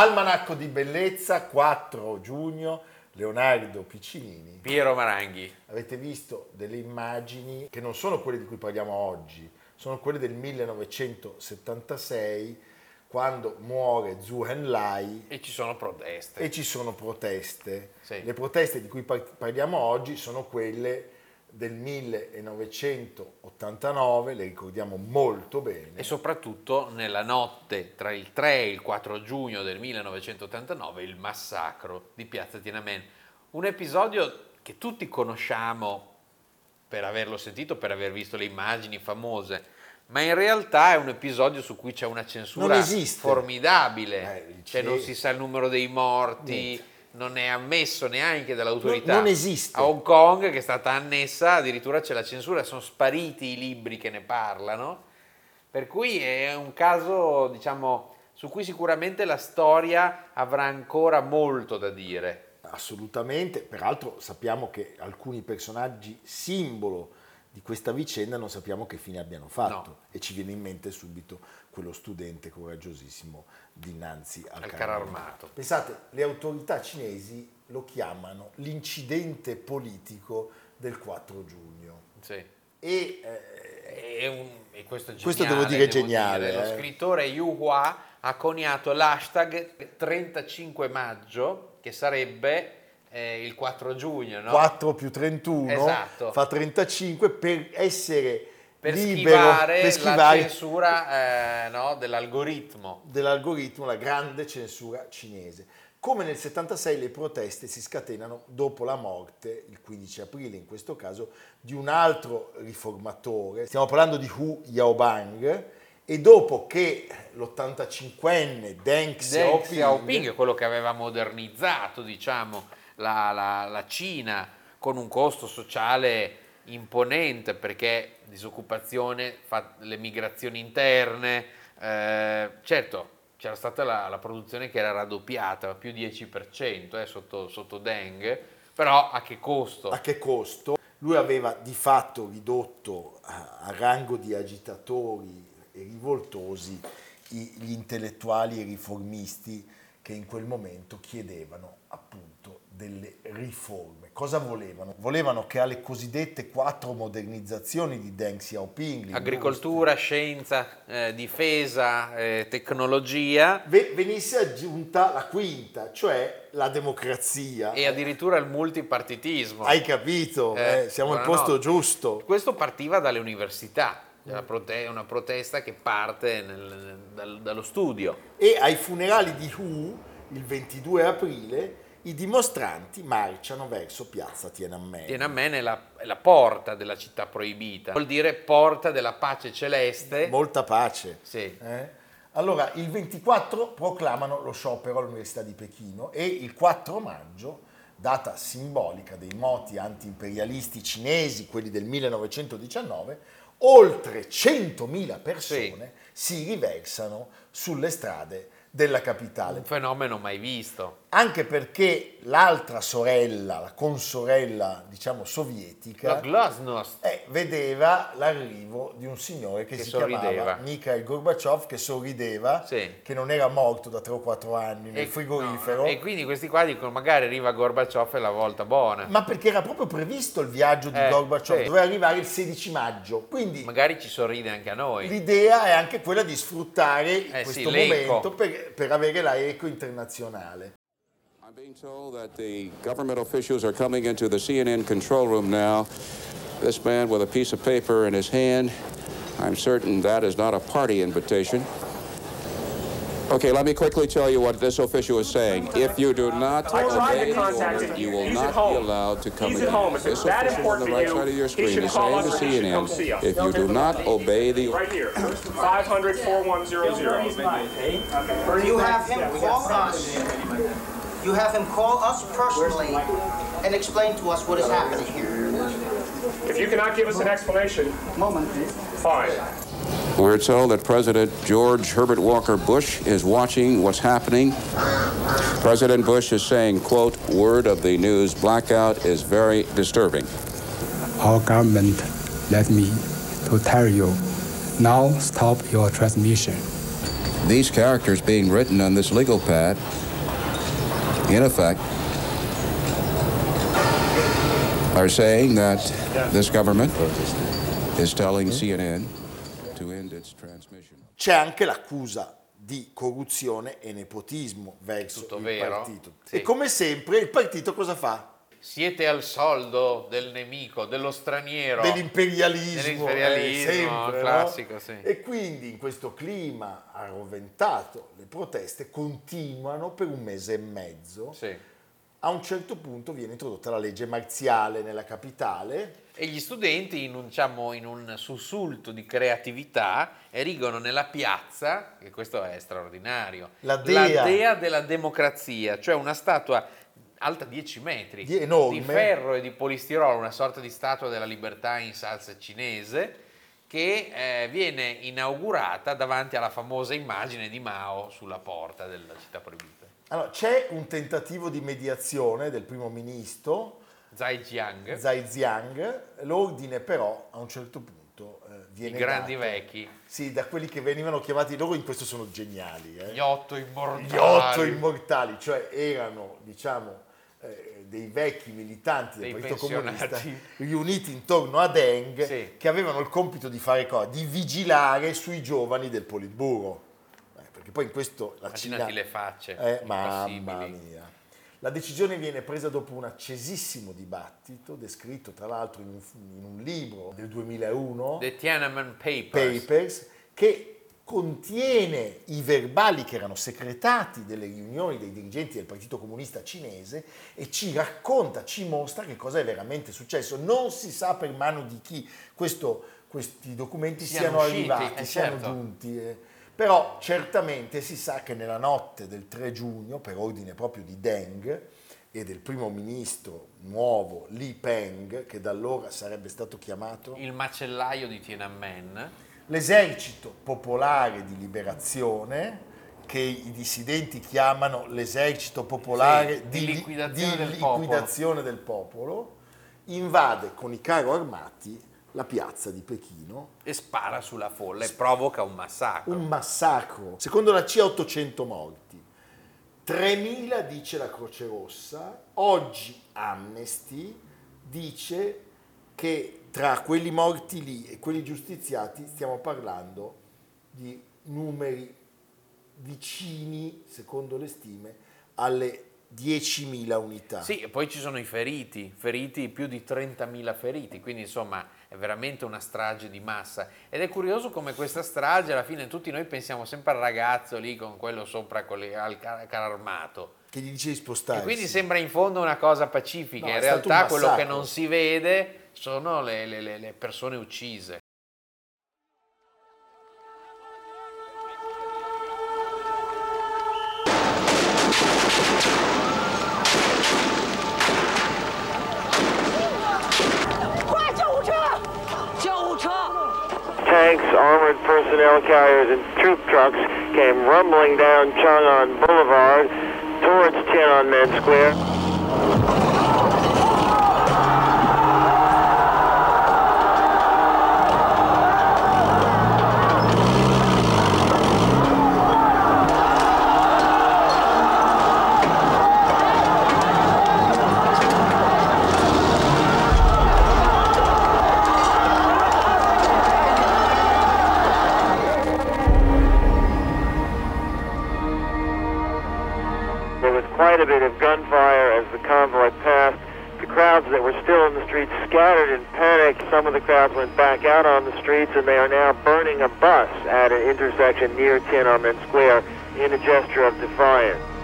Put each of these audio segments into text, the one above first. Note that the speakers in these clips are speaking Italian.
Almanacco di Bellezza, 4 giugno, Leonardo Piccinini. Piero Maranghi. Avete visto delle immagini che non sono quelle di cui parliamo oggi, sono quelle del 1976 quando muore Zhu Enlai E ci sono proteste. e ci sono proteste. Sì. Le proteste di cui par- parliamo oggi sono quelle del 1989, le ricordiamo molto bene. E soprattutto nella notte tra il 3 e il 4 giugno del 1989 il massacro di Piazza Tiananmen. Un episodio che tutti conosciamo per averlo sentito, per aver visto le immagini famose, ma in realtà è un episodio su cui c'è una censura formidabile. Eh, cioè non si sa il numero dei morti, Niente. Non è ammesso neanche dall'autorità. Non- non esiste. A Hong Kong, che è stata annessa, addirittura c'è la censura, sono spariti i libri che ne parlano. Per cui è un caso, diciamo, su cui sicuramente la storia avrà ancora molto da dire. Assolutamente, peraltro sappiamo che alcuni personaggi simbolo di questa vicenda non sappiamo che fine abbiano fatto No. e ci viene in mente subito quello studente coraggiosissimo dinanzi al, Al carro armato. Pensate, le autorità cinesi lo chiamano l'incidente politico del 4 giugno Sì. e eh, un- e questo è Questo geniale, devo dire geniale, Lo eh. scrittore Yu Hua ha coniato l'hashtag 35 maggio, che sarebbe eh, il 4 giugno, no? 4 più 31 Esatto. fa 35 per essere per libero schivare, per la schivare censura eh, no, dell'algoritmo. dell'algoritmo, la grande censura cinese. Come nel 76 le proteste si scatenano dopo la morte, il 15 aprile in questo caso, di un altro riformatore, stiamo parlando di Hu Yaobang, e dopo che l'85enne Deng Deng Xiaoping, Xiaoping, quello che aveva modernizzato diciamo, la, la- la Cina con un costo sociale imponente perché disoccupazione, fa- le migrazioni interne, eh, certo c'era stata la, la produzione che era raddoppiata, più 10% eh, sotto, sotto Deng, però a che costo? a che costo? Lui aveva di fatto ridotto a, a rango di agitatori e rivoltosi i- gli intellettuali e riformisti che in quel momento chiedevano appunto delle riforme. Cosa volevano? Volevano che alle cosiddette quattro modernizzazioni di Deng Xiaoping, Agricoltura, scienza, eh, difesa, eh, tecnologia ve- venisse aggiunta la quinta, cioè la democrazia. e addirittura il multipartitismo. Hai capito? Eh, Eh, siamo al posto giusto. Questo partiva dalle università, è una prote- una protesta che parte nel- dal- dallo studio. e ai funerali di Hu, il 22 aprile, i dimostranti marciano verso piazza Tiananmen. Tiananmen è la, è la porta della città proibita, vuol dire porta della pace celeste. Molta pace. Sì. Eh? Allora, il 24 proclamano lo sciopero all'Università di Pechino e il 4 maggio, data simbolica dei moti anti-imperialisti cinesi, quelli del 1919, oltre 100.000 persone si riversano sulle strade della capitale. Un fenomeno mai visto. Anche perché l'altra sorella, la consorella, diciamo, sovietica, La eh, vedeva l'arrivo di un signore che, Che si sorrideva. chiamava Mikhail Gorbaciov, che sorrideva, Sì. che non era morto da 3 o 4 anni nel E- frigorifero. no, e quindi questi qua dicono magari arriva Gorbaciov e la volta buona. Ma perché era proprio previsto il viaggio di Eh, Gorbaciov, sì. doveva arrivare il 16 maggio. Quindi Magari ci sorride anche a noi. l'idea è anche quella di sfruttare Eh questo sì, momento per, per avere la eco internazionale. I'm being told that the government officials are coming into the CNN control room now. This man with a piece of paper in his hand. I'm certain that is not a party invitation. Okay, let me quickly tell you what this official is saying. If you do not obey the order, you will He's not home. be allowed to come He's in. at home. If This it's that official on the important right you, side of your screen is saying to us or he should come see CNN, if you do not obey the Right here, 500 4100. You have him call us. You have him call us personally and explain to us what is happening here. If you cannot give us an explanation, moment, fine. We're told that President George Herbert Walker Bush is watching what's happening. President Bush is saying, quote, word of the news blackout is very disturbing. Our government let me to tell you, now stop your transmission. These characters being written on this legal pad, in effect, are saying that this government is telling CNN to end its transmission. C'è anche l'accusa di corruzione e nepotismo verso Tutto il vero? partito. Sì. E come sempre il partito cosa fa? Siete al soldo del nemico, dello straniero. Dell'imperialismo, Dell'imperialismo, eh, sempre, no? classico, sì. E quindi in questo clima arroventato le proteste continuano per un mese e mezzo. Sì. A un certo punto viene introdotta la legge marziale nella capitale, E gli studenti, in un, diciamo, in un sussulto di creatività, erigono nella piazza, e questo è straordinario, La dea. dea della democrazia, cioè una statua alta 10 metri, Di- di ferro e di polistirolo, una sorta di statua della libertà in salsa cinese, che eh, viene inaugurata davanti alla famosa immagine di Mao sulla porta della città proibita. Allora, c'è un tentativo di mediazione del primo ministro, Zaijiang, Zai Ziang, l'ordine però a un certo punto eh, i viene grandi dato. vecchi, Sì, da quelli che venivano chiamati, loro in questo sono geniali. eh. gli otto immortali. Gli otto immortali, cioè erano, diciamo, eh, dei vecchi militanti del Partito Comunista riuniti intorno a Deng Sì. che avevano il compito di fare cosa? Di vigilare sui giovani del Politburo. Eh, perché poi in questo la Immaginati Cina... le facce Eh, mamma mia. La decisione viene presa dopo un accesissimo dibattito, descritto tra l'altro in un, in un libro del 2001, The Tiananmen Papers. Papers, che contiene i verbali che erano secretati delle riunioni dei dirigenti del Partito Comunista Cinese e ci racconta, ci mostra che cosa è veramente successo. Non si sa per mano di chi questo- questi documenti Siano siano usciti, arrivati, eh, siano certo. giunti. eh. Però certamente si sa che nella notte del 3 giugno, per ordine proprio di Deng e del primo ministro nuovo Li Peng, che da allora sarebbe stato chiamato Il macellaio di Tiananmen. L'esercito popolare di liberazione, che i dissidenti chiamano l'esercito popolare Sì, di li- liquidazione di del popolo. liquidazione del popolo, invade con i carro armati la piazza di Pechino, e spara sulla folla e provoca un massacro. un massacro. Secondo la CIA 800 morti, 3.000 dice la Croce Rossa, oggi Amnesty dice che tra quelli morti lì e quelli giustiziati stiamo parlando di numeri vicini, secondo le stime, alle 10.000 unità. Sì, e poi ci sono i feriti, feriti più di 30.000 feriti, quindi insomma è veramente una strage di massa. Ed è curioso come questa strage, alla fine tutti noi pensiamo sempre al ragazzo lì con quello sopra con le- al car- armato. Che gli dice di E spostarsi. quindi sembra in fondo una cosa pacifica, No, in realtà quello che non si vede sono le- le- le- persone uccise. Tanks, armored personnel carriers, and troop trucks came rumbling down Chang'an Boulevard. towards Tiananmen Square. Streets and they are now burning a bus at an intersection near Tiananmen Square in a gesture of defiance.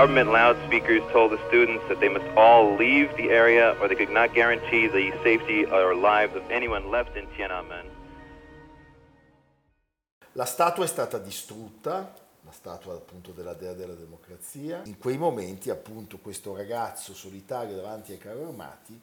Government loudspeakers told the students that they must all leave the area or they could not guarantee the safety or lives of anyone left in Tiananmen. La statua è stata distrutta, la statua appunto della dea della democrazia. In quei momenti appunto questo ragazzo solitario davanti ai carri armati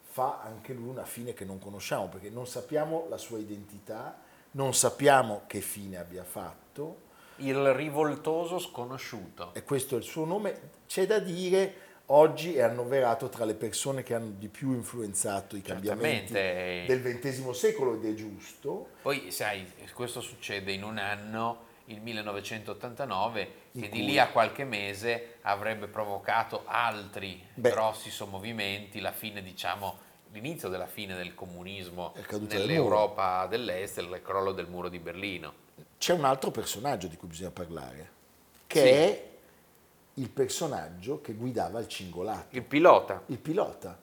fa anche lui una fine che non conosciamo perché non sappiamo la sua identità, non sappiamo che fine abbia fatto Il rivoltoso sconosciuto. e questo è il suo nome. C'è da dire, oggi è annoverato tra le persone che hanno di più influenzato i cambiamenti Certamente. del XX secolo ed è giusto. Poi, sai, questo succede in un anno, il 1989, In che di cui- lì a qualche mese avrebbe provocato altri Beh. grossi sommovimenti, la fine, diciamo, l'inizio della fine del comunismo caduta del nell'Europa dell'Est, il crollo del muro di Berlino. C'è un altro personaggio di cui bisogna parlare, che Sì. è il personaggio che guidava il cingolato, Il pilota. il pilota.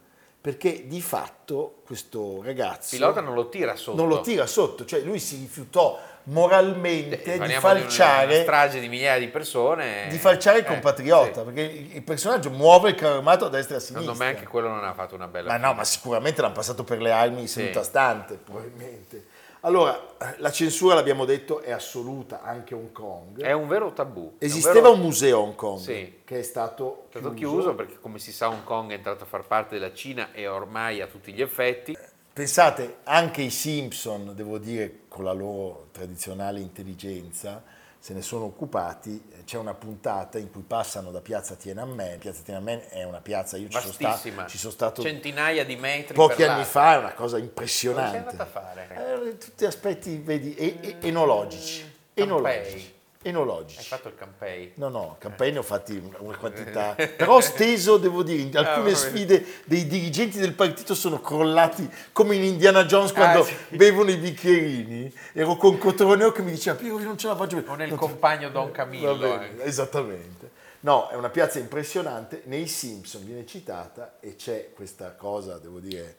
Perché di fatto questo ragazzo Il pilota non lo tira sotto. non lo tira sotto, cioè lui si rifiutò moralmente Eh, di falciare di una strage di migliaia di persone. di falciare il Eh, compatriota, sì. perché il personaggio muove il carro armato a destra e a sinistra. Secondo me anche quello non ha fatto una bella Ma no, ma sicuramente l'hanno passato per le armi seduta stante, probabilmente. Allora, la censura, l'abbiamo detto, è assoluta anche a Hong Kong. È un vero tabù. Esisteva vero- un museo a Hong Kong Sì. che è stato, È stato chiuso perché come si sa Hong Kong è entrato a far parte della Cina e ormai a tutti gli effetti. Pensate, anche i Simpson, devo dire, con la loro tradizionale intelligenza, se ne sono occupati. C'è una puntata in cui passano da piazza Tiananmen. Piazza Tiananmen è una piazza, io ci sono, sta- ci sono stato Centinaia di metri pochi anni lato. fa, è una cosa Cosa impressionante. andata a fare? Eh, tutti aspetti, vedi, e- e- enologici. Enologici. Enologici. Hai fatto il campei? No, no, campagne ne ho fatti una quantità, però steso, devo dire, alcune Ah, sfide dei dirigenti del partito sono crollati come in Indiana Jones quando Ah, sì. bevono i bicchierini. Ero con Cotroneo che mi diceva, Piero, io non ce la faccio più. O nel Non compagno Don Camillo. Bene, esattamente. No, è una piazza impressionante, nei Simpson viene citata e c'è questa cosa, devo dire,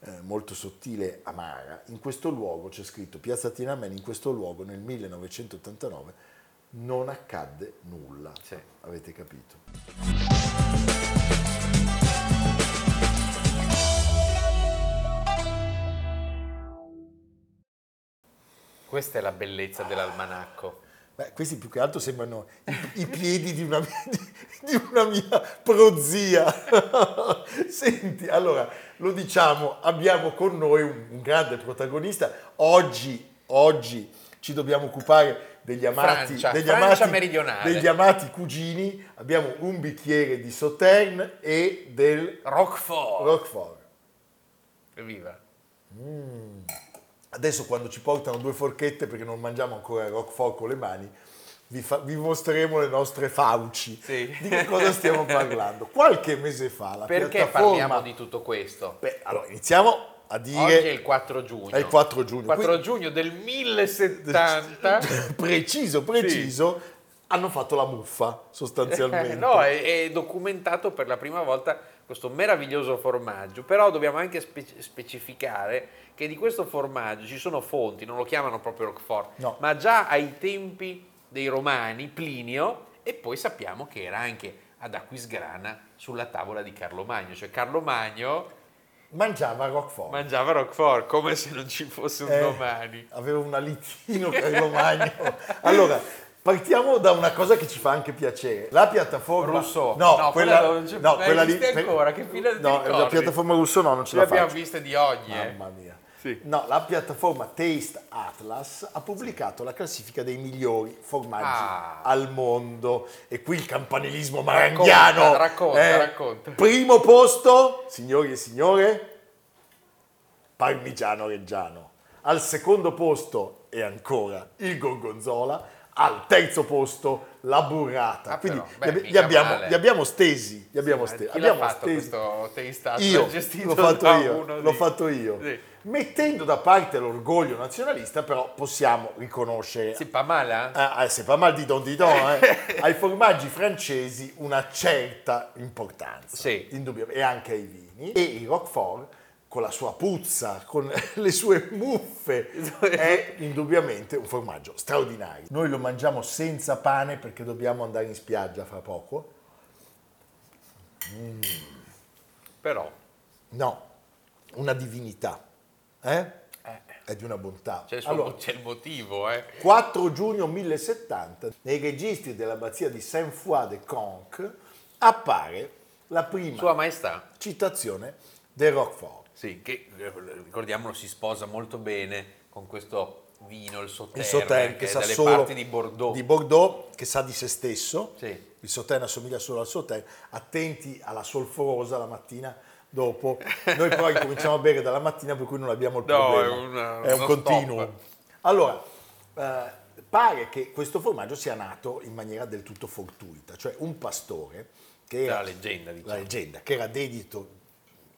eh, molto sottile, amara. In questo luogo c'è scritto Piazza Tiananmen, in questo luogo nel 1989 non accadde nulla. Sì. Avete capito? Questa è la bellezza dell'almanacco. Beh, questi più che altro sembrano i, i piedi di una, mia, di, di una mia prozia. Senti, allora, lo diciamo, abbiamo con noi un, un grande protagonista. Oggi, oggi ci dobbiamo occupare degli amati, Francia, degli Francia amati, meridionale. degli amati cugini. Abbiamo un bicchiere di Sauterne e del Roquefort. Roquefort. Evviva. Adesso quando ci portano due forchette, perché non mangiamo ancora Roquefort con le mani, vi, fa- vi mostreremo le nostre fauci. Sì. Di che cosa stiamo parlando? Qualche mese fa la Perché parliamo di tutto questo? Beh, allora, iniziamo a dire... Oggi è il 4 giugno. È il 4 giugno. 4 Quindi- giugno del 1070. preciso, preciso, hanno fatto la muffa sostanzialmente. No, è, è documentato per la prima volta questo meraviglioso formaggio, però dobbiamo anche spe- specificare che di questo formaggio ci sono fonti, non lo chiamano proprio Roquefort, No. ma già ai tempi dei Romani, Plinio, e poi sappiamo che era anche ad Aquisgrana sulla tavola di Carlo Magno, cioè Carlo Magno mangiava Roquefort. Mangiava Roquefort come se non ci fosse un Eh, domani. Aveva un alitino Carlo Magno. Allora, partiamo da una cosa che ci fa anche piacere. La piattaforma... Rousseau. No, No, quella, quella non c'è- no, quella lì... ancora? Che fila ti No, la piattaforma Rousseau no, non ce Ce la l'abbiamo faccio. viste di oggi, eh. Mamma mia. Sì. No, la piattaforma Taste Atlas ha pubblicato la classifica dei migliori formaggi Ah. al mondo e qui il campanilismo maranghiano. racconta, eh. racconta. Primo posto, signori e signore, Parmigiano Reggiano. Al secondo posto e ancora il Gorgonzola. Al terzo posto la burrata. Ah, Quindi però, beh, li, abbiamo, male. li abbiamo stesi. Li abbiamo Ma stesi. chi l'ha abbiamo fatto stesi. Io, Gestito l'ho fatto io, l'ho di- fatto io. Sì. Mettendo da parte l'orgoglio nazionalista, però possiamo riconoscere, Si pa male, eh? ah, eh, c'est pas mal di don di don, eh, ai formaggi francesi una certa importanza, Sì. indubbiamente, e anche ai vini. E il Roquefort, con la sua puzza, con le sue muffe, è indubbiamente un formaggio straordinario. Noi lo mangiamo senza pane perché dobbiamo andare in spiaggia fra poco. Però No, una divinità, eh? Eh. È di una bontà. c'è Allora, c'è il motivo, eh. 4 giugno 1070, nei registri dell'abbazia di Saint-Foy de Conques, appare la prima Sua citazione del Roquefort. Sì, che eh, ricordiamolo si sposa molto bene con questo vino, il Sauternes, Il Sauternes che che sa solo parti di Bordeaux. di Bordeaux, che sa di se stesso. Sì. Il Sauternes assomiglia solo al Sauternes. Attenti alla solforosa la mattina dopo. Noi però incominciamo a bere dalla mattina per cui non abbiamo il No, problema. è una- è un continuo. stop. Allora, eh, pare che questo formaggio sia nato in maniera del tutto fortuita, cioè un pastore che era La leggenda, diciamo. la leggenda, che era dedito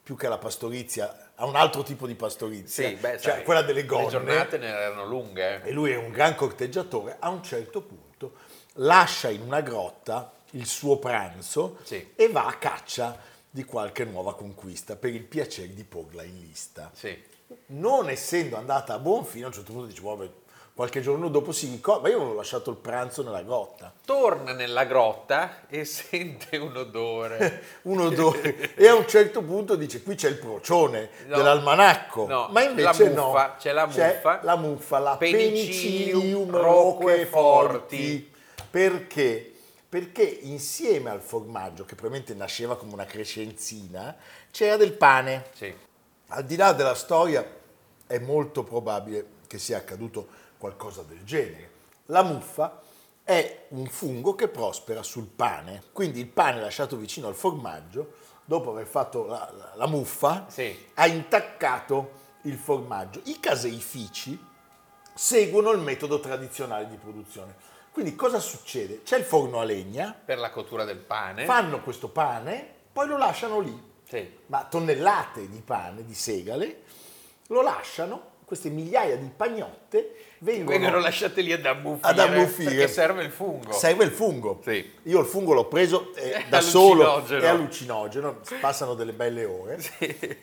più che alla pastorizia a un altro tipo di pastorizia, Sì, beh, cioè sai, quella delle Le gonne giornate ne erano lunghe. eh. e lui è un gran corteggiatore, a un certo punto lascia in una grotta il suo pranzo Sì. e va a caccia di qualche nuova conquista per il piacere di porla in lista. Sì. Non essendo andata a buon fine, a un certo punto dice, "Vabbè, qualche giorno dopo si ricorda, ma io avevo lasciato il pranzo nella grotta. Torna nella grotta e sente un odore. un odore e a un certo punto dice qui c'è il procione No. dell'almanacco No, ma invece la muffa, no c'è la muffa. la muffa la Penicillium roqueforti perché perché insieme al formaggio che probabilmente nasceva come una crescenzina c'era del pane Sì. al di là della storia è molto probabile che sia accaduto qualcosa del genere. La muffa è un fungo che prospera sul pane, quindi il pane lasciato vicino al formaggio, dopo aver fatto la, la- la muffa, Sì. ha intaccato il formaggio. I caseifici seguono il metodo tradizionale di produzione. Quindi cosa succede? C'è il forno a legna, Per la cottura del pane. fanno questo pane, poi lo lasciano lì Sì. ma tonnellate di pane, di segale, lo lasciano, queste migliaia di pagnotte vengono, Vengono lasciate lì ad ammuffire. ad ammuffire. Perché serve il fungo. Serve il fungo. Sì. Io il fungo l'ho preso eh, da solo, è allucinogeno, passano delle belle ore.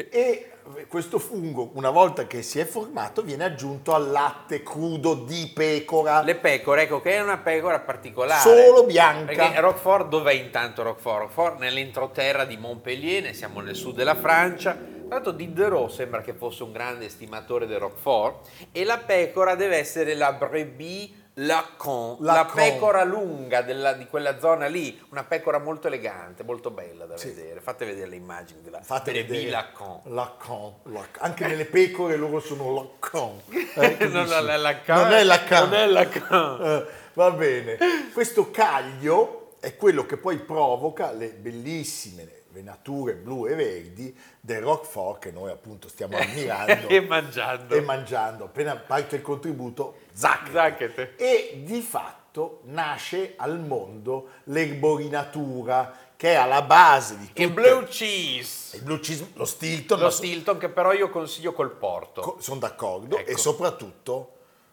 E questo fungo, una volta che si è formato, viene aggiunto al latte crudo di pecora. Le pecore, ecco, che è una pecora particolare. Solo bianca. Perché Roquefort, dov'è intanto Roquefort? Roquefort nell'entroterra di Montpellier, ne siamo nel sud della Francia. Tra l'altro Diderot sembra che fosse un grande estimatore del Roquefort e la pecora deve essere la brebis Lacon, la Lacon. pecora lunga della- di quella zona lì, una pecora molto elegante, molto bella da Sì. vedere. Fate vedere le immagini della Fate brebis vedere. Lacon. Lacan, Lacan. Anche nelle pecore loro sono Lacan. Eh, non dici? è Lacan. Non è Lacan. Non è Lacan. Eh, va bene. Questo caglio è quello che poi provoca le bellissime venature blu e verdi del Roquefort che noi appunto stiamo ammirando e mangiando. e mangiando. Appena parte il contributo, zac. Zacchete. E di fatto nasce al mondo l'erborinatura che è alla base di tutto Il blue cheese. il blue cheese, lo Stilton, Lo Stilton che però io consiglio col porto. sono d'accordo, Ecco. e soprattutto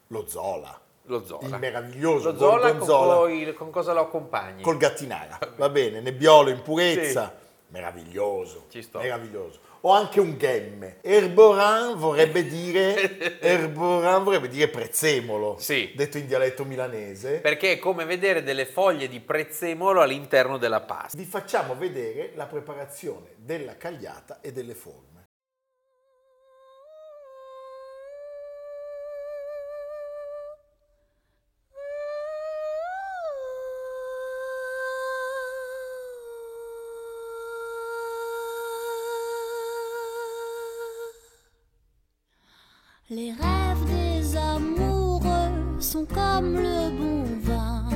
lo Zola, Lo Zola. il meraviglioso Lo Zola con, Gorgonzola coi- con cosa lo accompagni? col gattinara, va bene, nebbiolo in purezza, meraviglioso, Ci sto. meraviglioso. O anche un ghemme. Herborin vorrebbe dire, Herborin vorrebbe dire prezzemolo, Sì. detto in dialetto milanese. Perché è come vedere delle foglie di prezzemolo all'interno della pasta. Vi facciamo vedere la preparazione della cagliata e delle forme. Les rêves des amoureux sont comme le bon vin.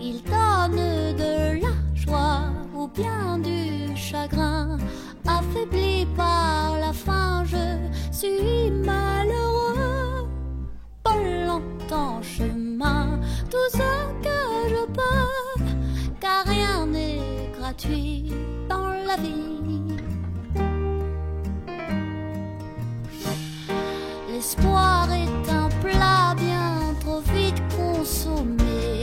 Ils donnent de la joie ou bien du chagrin. Affaibli par la faim, je suis malheureux. Pas longtemps chemin, tout ce que je peux, car rien n'est gratuit dans la vie. Est un plat bien trop vite consommé.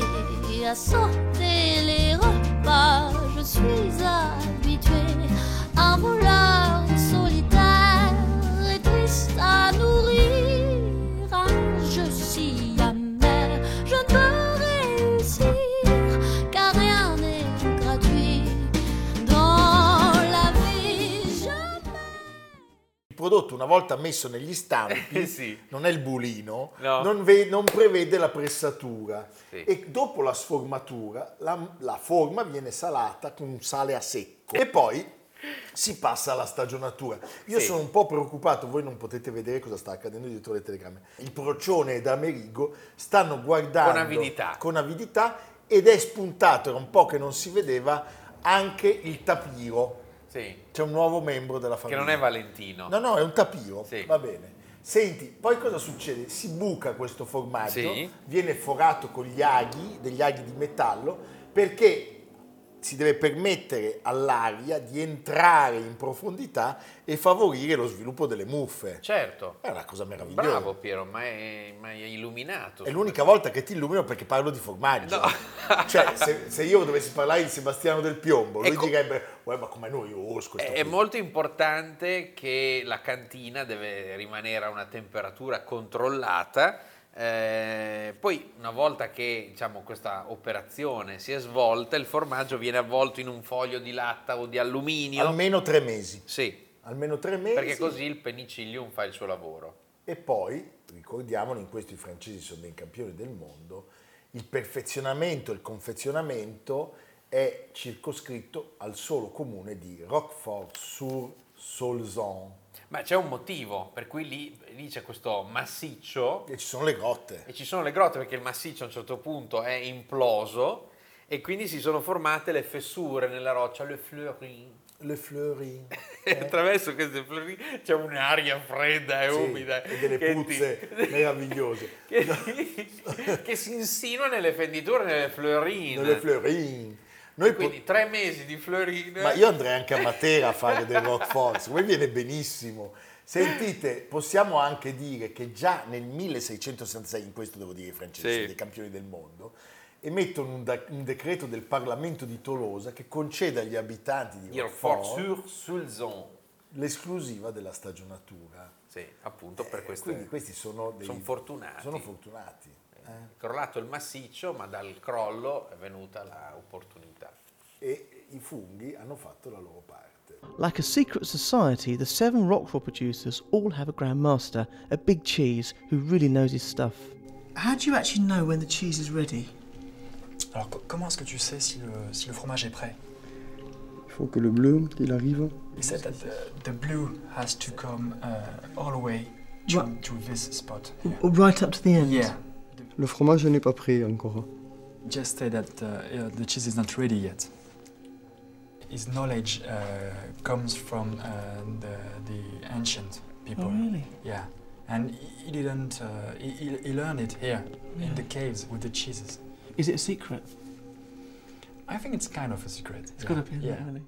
À sauter les repas, je suis habitué. Un voleur prodotto una volta messo negli stampi, Eh sì. non è il bulino, No. non, ve- non prevede la pressatura Sì. e dopo la sformatura la, la forma viene salata con un sale a secco e poi si passa alla stagionatura. Io Sì. sono un po' preoccupato, voi non potete vedere cosa sta accadendo dietro le telecamere. Il procione ed Amerigo stanno guardando Con avidità. con avidità ed è spuntato, era un po' che non si vedeva, anche il tapiro. Sì, C'è un nuovo membro della che famiglia. non è Valentino. No, no, è un tapiro. Sì. Va bene. Senti, poi cosa succede? Si buca questo formaggio, Sì. viene forato con gli aghi, degli aghi di metallo, perché si deve permettere all'aria di entrare in profondità e favorire lo sviluppo delle muffe. Certo. È una cosa meravigliosa. Bravo Piero, ma è, ma è illuminato. È l'unica volta che ti illumino perché parlo di formaggio. No. cioè, se, se io dovessi parlare di Sebastiano del Piombo, lui Ecco. direbbe, "Uè, ma com'è noioso questo È, è qui." molto importante che la cantina deve rimanere a una temperatura controllata. Eh, poi, una volta che diciamo, questa operazione si è svolta, il formaggio viene avvolto in un foglio di latta o di alluminio. Almeno tre mesi. Sì, Almeno tre mesi. perché così il penicillium fa il suo lavoro. E poi, ricordiamolo, in questo i francesi sono dei campioni del mondo, il perfezionamento e il confezionamento è circoscritto al solo comune di Roquefort-sur-Solzon. Ma c'è un motivo per cui lì, lì c'è questo massiccio E ci sono le grotte. e ci sono le grotte perché il massiccio a un certo punto è imploso e quindi si sono formate le fessure nella roccia, le fleurie. Le fleurie. E attraverso queste fleurie c'è un'aria fredda e Sì, umida e delle puzze ti- meravigliose. che, che si insinua nelle fenditure, nelle fleurine. Le fleurie. Noi po- Quindi tre mesi di fleurine. Ma io andrei anche a Matera a fare del Roquefort, secondo me viene benissimo. Sentite, possiamo anche dire che già nel 1666, in questo devo dire i francesi, Sì. dei campioni del mondo, emettono un, da- un decreto del Parlamento di Tolosa che concede agli abitanti di Roquefort Roquefort-sur-Sulzon. l'esclusiva della stagionatura. Sì, appunto per queste... Quindi questi sono dei... Sono fortunati. Sono fortunati. Eh. Crollato il massiccio, ma dal crollo è venuta l'opportunità. E i funghi hanno fatto la loro parte. Like a secret society, the seven Rockwell producers all have a Grand Master, a big cheese who really knows his stuff. How do you actually know when the cheese is ready? Alors, comment est-ce que tu sais si le, si le fromage est prêt Il faut que le bleu qu'il arrive. He said that the, the blue has to come uh, all the way to, Right. to this spot. Or Right up to the end? Yeah. Le fromage n'est pas prêt encore. Just say that uh, the cheese is not ready yet. His knowledge uh, comes from uh, the, the ancient people. Oh, really? Yeah. And he- he didn't, uh, he, he, he learned it here in the caves with the cheeses. Is it a secret? I think it's kind of a secret. It's yeah. got to be, isn't yeah. really?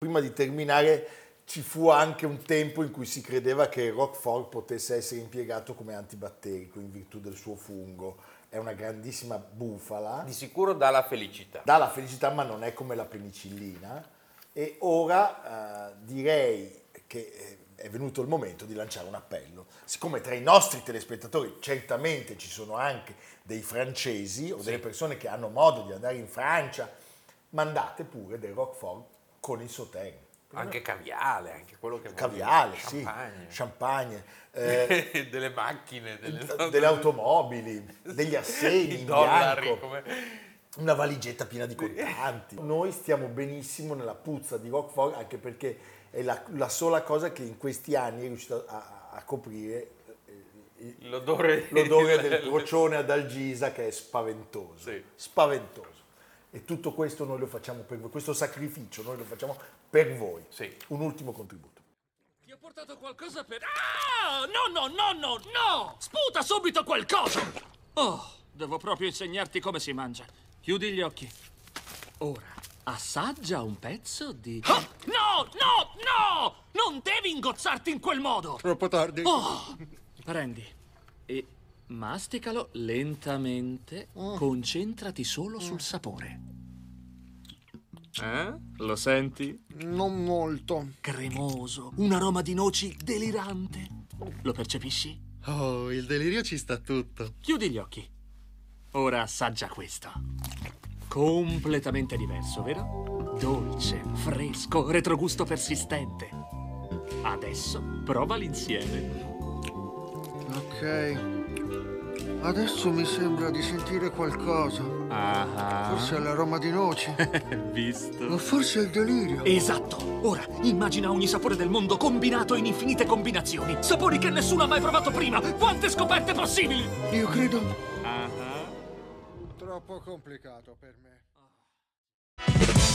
Prima di terminare ci fu anche un tempo in cui si credeva che il Roquefort potesse essere impiegato come antibatterico in virtù del suo fungo. È una grandissima bufala, Di sicuro dà la felicità. dà la felicità ma non è come la penicillina e ora eh, direi che eh, è venuto il momento di lanciare un appello. Siccome tra i nostri telespettatori certamente ci sono anche dei francesi o delle persone che hanno modo di andare in Francia, mandate pure del Roquefort con il Sauternes. Anche caviale, anche quello che. Caviale, Champagne. sì, champagne, eh, delle macchine, delle, delle automobili, degli assegni dollari. come- una valigetta piena di contanti. Noi stiamo benissimo nella puzza di Roquefort anche perché è la, la sola cosa che in questi anni è riuscita a, a coprire L'odore, l'odore del procione ad Algisa che è spaventoso, Sì. spaventoso. E tutto questo noi lo facciamo per voi, questo sacrificio noi lo facciamo per voi. Sì. Un ultimo contributo. Ti ho portato qualcosa per... Ah! No, no, no, no, no! Sputa subito qualcosa! Oh, devo proprio insegnarti come si mangia. Chiudi gli occhi. Ora, assaggia un pezzo di... Oh, no, no, no! Non devi ingozzarti in quel modo! Troppo tardi. Oh! Prendi e masticalo lentamente. Concentrati solo sul sapore. Eh? Lo senti? Non molto. Cremoso, un aroma di noci delirante. Lo percepisci? Oh, il delirio ci sta tutto. Chiudi gli occhi. Ora assaggia questo. Completamente diverso, vero? Dolce, fresco, retrogusto persistente. Adesso prova l'insieme. Ok. Adesso mi sembra di sentire qualcosa. Ah. Forse è l'aroma di noci. Visto? O forse è il delirio. Esatto! Ora immagina ogni sapore del mondo combinato in infinite combinazioni. Sapori che nessuno ha mai provato prima. Quante scoperte possibili! Io credo Ah. troppo complicato per me.